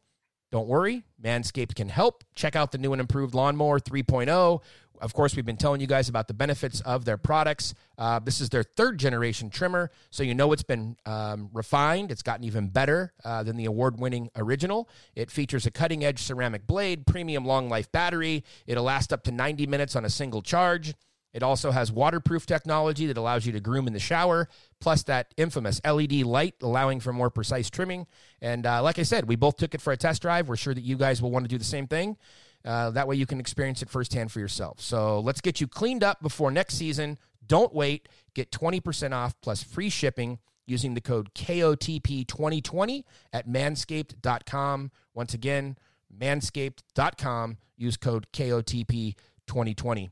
Don't worry, Manscaped can help. Check out the new and improved Lawnmower 3.0. Of course, we've been telling you guys about the benefits of their products. Uh, this is their third generation trimmer, so you know it's been um, refined. It's gotten even better uh, than the award winning original. It features a cutting edge ceramic blade, premium long life battery. It'll last up to 90 minutes on a single charge. It also has waterproof technology that allows you to groom in the shower, plus that infamous LED light allowing for more precise trimming. And uh, like I said, we both took it for a test drive. We're sure that you guys will want to do the same thing. Uh, that way you can experience it firsthand for yourself. So let's get you cleaned up before next season. Don't wait. Get 20% off plus free shipping using the code KOTP2020 at manscaped.com. Once again, manscaped.com. Use code KOTP2020.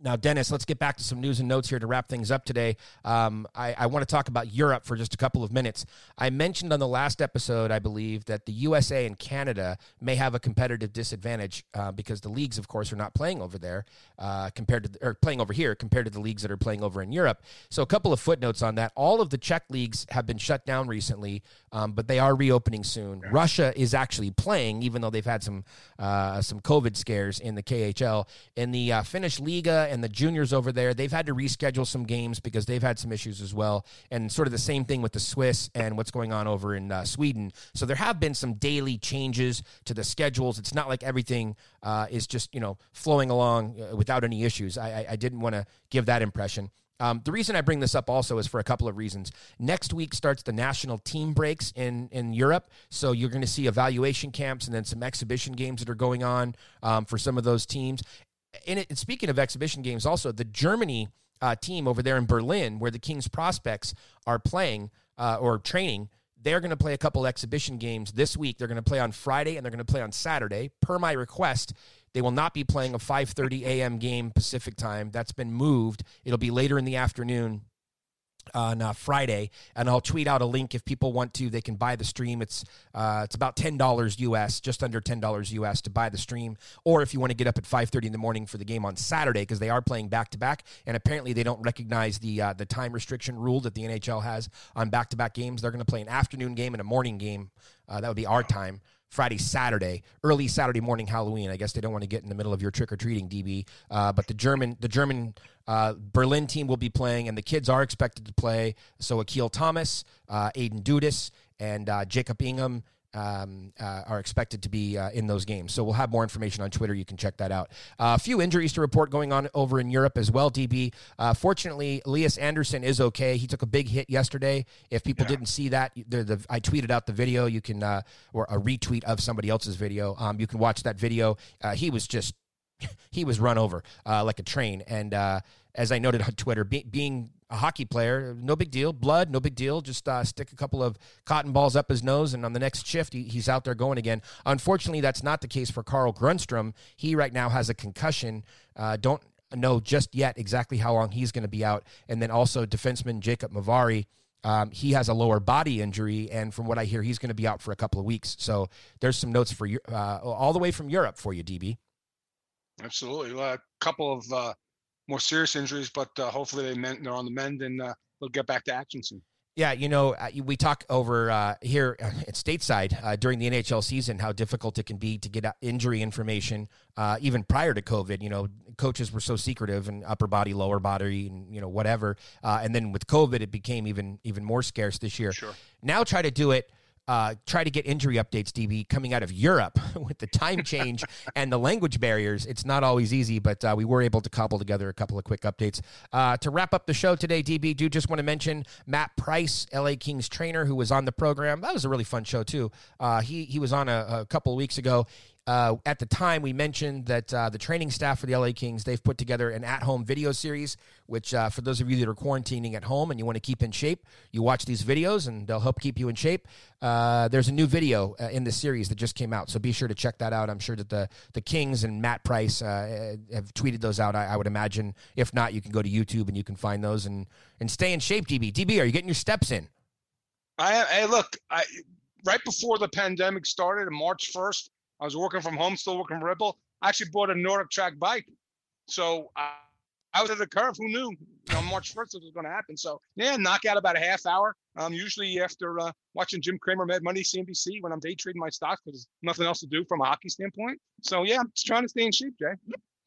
Now, Dennis, let's get back to some news and notes here to wrap things up today. Um, I, I want to talk about Europe for just a couple of minutes. I mentioned on the last episode, I believe, that the USA and Canada may have a competitive disadvantage uh, because the leagues, of course, are not playing over there uh, compared to or playing over here compared to the leagues that are playing over in Europe. So, a couple of footnotes on that. All of the Czech leagues have been shut down recently, um, but they are reopening soon. Russia is actually playing, even though they've had some uh, some COVID scares in the KHL. In the uh, Finnish Liiga and the juniors over there, they've had to reschedule some games because they've had some issues as well. And sort of the same thing with the Swiss and what's going on over in uh, Sweden. So there have been some daily changes to the schedules. It's not like everything uh, is just, you know, flowing along uh, without any issues. I, I, I didn't want to give that impression. Um, the reason I bring this up also is for a couple of reasons. Next week starts the national team breaks in, in Europe. So you're going to see evaluation camps and then some exhibition games that are going on um, for some of those teams and, it, speaking of exhibition games, also the Germany uh, team over there in Berlin, where the Kings prospects are playing uh, or training, they're going to play a couple exhibition games this week. They're going to play on Friday and they're going to play on Saturday. Per my request, they will not be playing a 5:30 a.m. game Pacific time. That's been moved. It'll be later in the afternoon on uh, Friday, and I'll tweet out a link if people want to. They can buy the stream. It's uh, it's about ten dollars US, just under ten dollars US to buy the stream. Or if you want to get up at five thirty in the morning for the game on Saturday, because they are playing back to back, and apparently they don't recognize the uh, the time restriction rule that the NHL has on back to back games. They're going to play an afternoon game and a morning game. Uh, that would be our time. Friday, Saturday, early Saturday morning, Halloween. I guess they don't want to get in the middle of your trick or treating, DB. Uh, but the German, the German uh, Berlin team will be playing, and the kids are expected to play. So Akil Thomas, uh, Aidan Dudas, and uh, Jacob Ingham um, uh, are expected to be uh, in those games. So we'll have more information on Twitter. You can check that out. Uh, a few injuries to report going on over in Europe as well, DB. Uh, fortunately, Lias Andersson is okay. He took a big hit yesterday. If people yeah. didn't see that, the, the, I tweeted out the video. You can, uh, or a retweet of somebody else's video. Um, you can watch that video. Uh, he was just, he was run over like a train. And as I noted on Twitter, be, being a hockey player, no big deal. Blood, no big deal. Just uh, stick a couple of cotton balls up his nose, and on the next shift, he, he's out there going again. Unfortunately, that's not the case for Carl Grundstrom. He right now has a concussion. Uh, don't know just yet exactly how long he's going to be out. And then also defenseman Jacob Moverare. Um, he has a lower body injury, and from what I hear, he's going to be out for a couple of weeks. So there's some notes for you, uh, all the way from Europe for you, DB. Absolutely, a couple of uh, more serious injuries, but uh, hopefully they meant they're on the mend and uh, they'll get back to action soon. Yeah, you know, uh, we talk over uh, here at stateside uh, during the NHL season how difficult it can be to get injury information, uh, even prior to COVID. You know, coaches were so secretive and upper body, lower body, and you know whatever. Uh, and then with COVID, it became even even more scarce this year. Sure. Now try to do it uh, try to get injury updates, DB, coming out of Europe with the time change and the language barriers. It's not always easy, but uh, we were able to cobble together a couple of quick updates. Uh, to wrap up the show today, DB, do just want to mention Matt Price, LA Kings trainer, who was on the program. That was a really fun show, too. Uh, he, he was on a, a couple of weeks ago Uh, at the time, we mentioned that uh, the training staff for the LA Kings they've put together an at-home video series, which uh, for those of you that are quarantining at home and you want to keep in shape, you watch these videos and they'll help keep you in shape. Uh, there's a new video uh, in the series that just came out, so be sure to check that out. I'm sure that the the Kings and Matt Price uh, have tweeted those out. I, I would imagine. If not, you can go to YouTube and you can find those and and stay in shape. DB, DB, are you getting your steps in? I, hey, look, I right before the pandemic started, on March 1st, I was working from home, still working for Ripple. I actually bought a NordicTrack bike. So I, I was at the curve. Who knew? Know, March 1st it was going to happen. So yeah, knock out about a half hour. Um, usually after uh, watching Jim Cramer Mad Money CNBC when I'm day trading my stocks because nothing else to do from a hockey standpoint. So yeah, I'm just trying to stay in shape, Jay.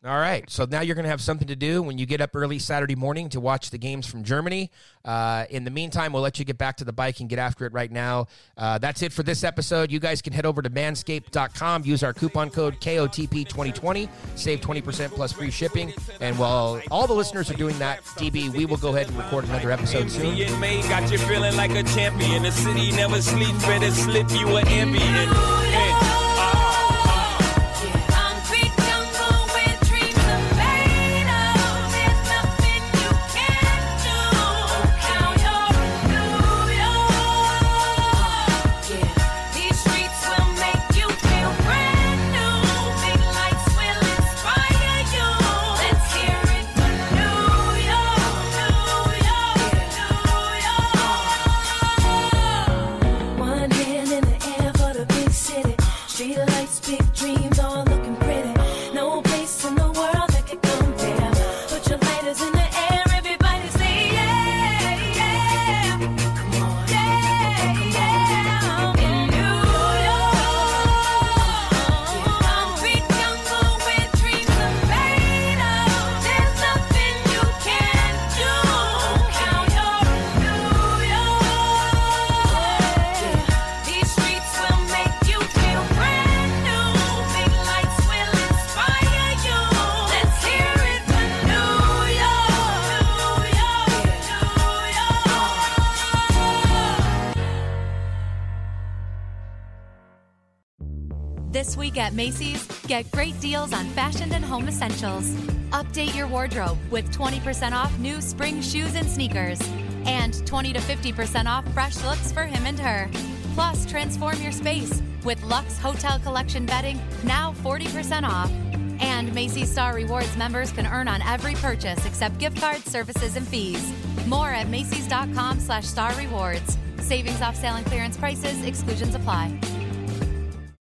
All right. So now you're going to have something to do when you get up early Saturday morning to watch the games from Germany. Uh, in the meantime, we'll let you get back to the bike and get after it right now. Uh, that's it for this episode. You guys can head over to manscaped.com, use our coupon code KOTP2020, save 20% plus free shipping. And while all the listeners are doing that, DB, we will go ahead and record another episode soon. got you feeling like a champion. The city never sleeps, better slip you an ambient. Macy's, get great deals on fashion and home essentials. Update your wardrobe with 20% off new spring shoes and sneakers, and 20 to 50% off fresh looks for him and her. Plus, transform your space with Lux Hotel Collection bedding now 40% off. And Macy's Star Rewards members can earn on every purchase except gift cards, services, and fees. More at Macy's.com slash star rewards. Savings off sale and clearance prices, exclusions apply.